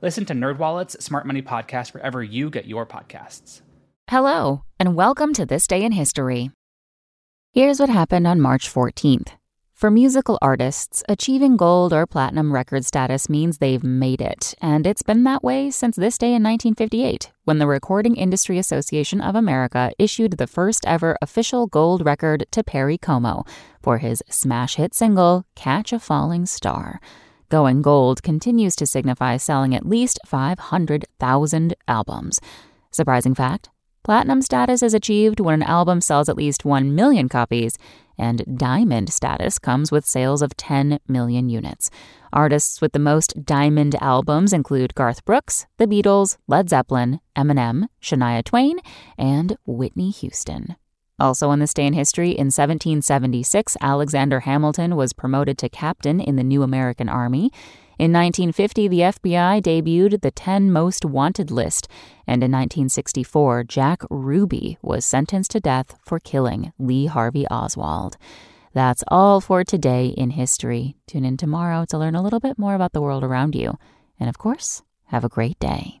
Listen to NerdWallet's Smart Money Podcast wherever you get your podcasts. Hello, and welcome to This Day in History. Here's what happened on March 14th. For musical artists, achieving gold or platinum record status means they've made it, and it's been that way since this day in 1958, when the Recording Industry Association of America issued the first ever official gold record to Perry Como for his smash hit single, Catch a Falling Star. Going gold continues to signify selling at least 500,000 albums. Surprising fact platinum status is achieved when an album sells at least 1 million copies, and diamond status comes with sales of 10 million units. Artists with the most diamond albums include Garth Brooks, The Beatles, Led Zeppelin, Eminem, Shania Twain, and Whitney Houston. Also on this day in history, in 1776, Alexander Hamilton was promoted to captain in the new American Army. In 1950, the FBI debuted the 10 Most Wanted list, and in 1964, Jack Ruby was sentenced to death for killing Lee Harvey Oswald. That's all for today in history. Tune in tomorrow to learn a little bit more about the world around you. And of course, have a great day.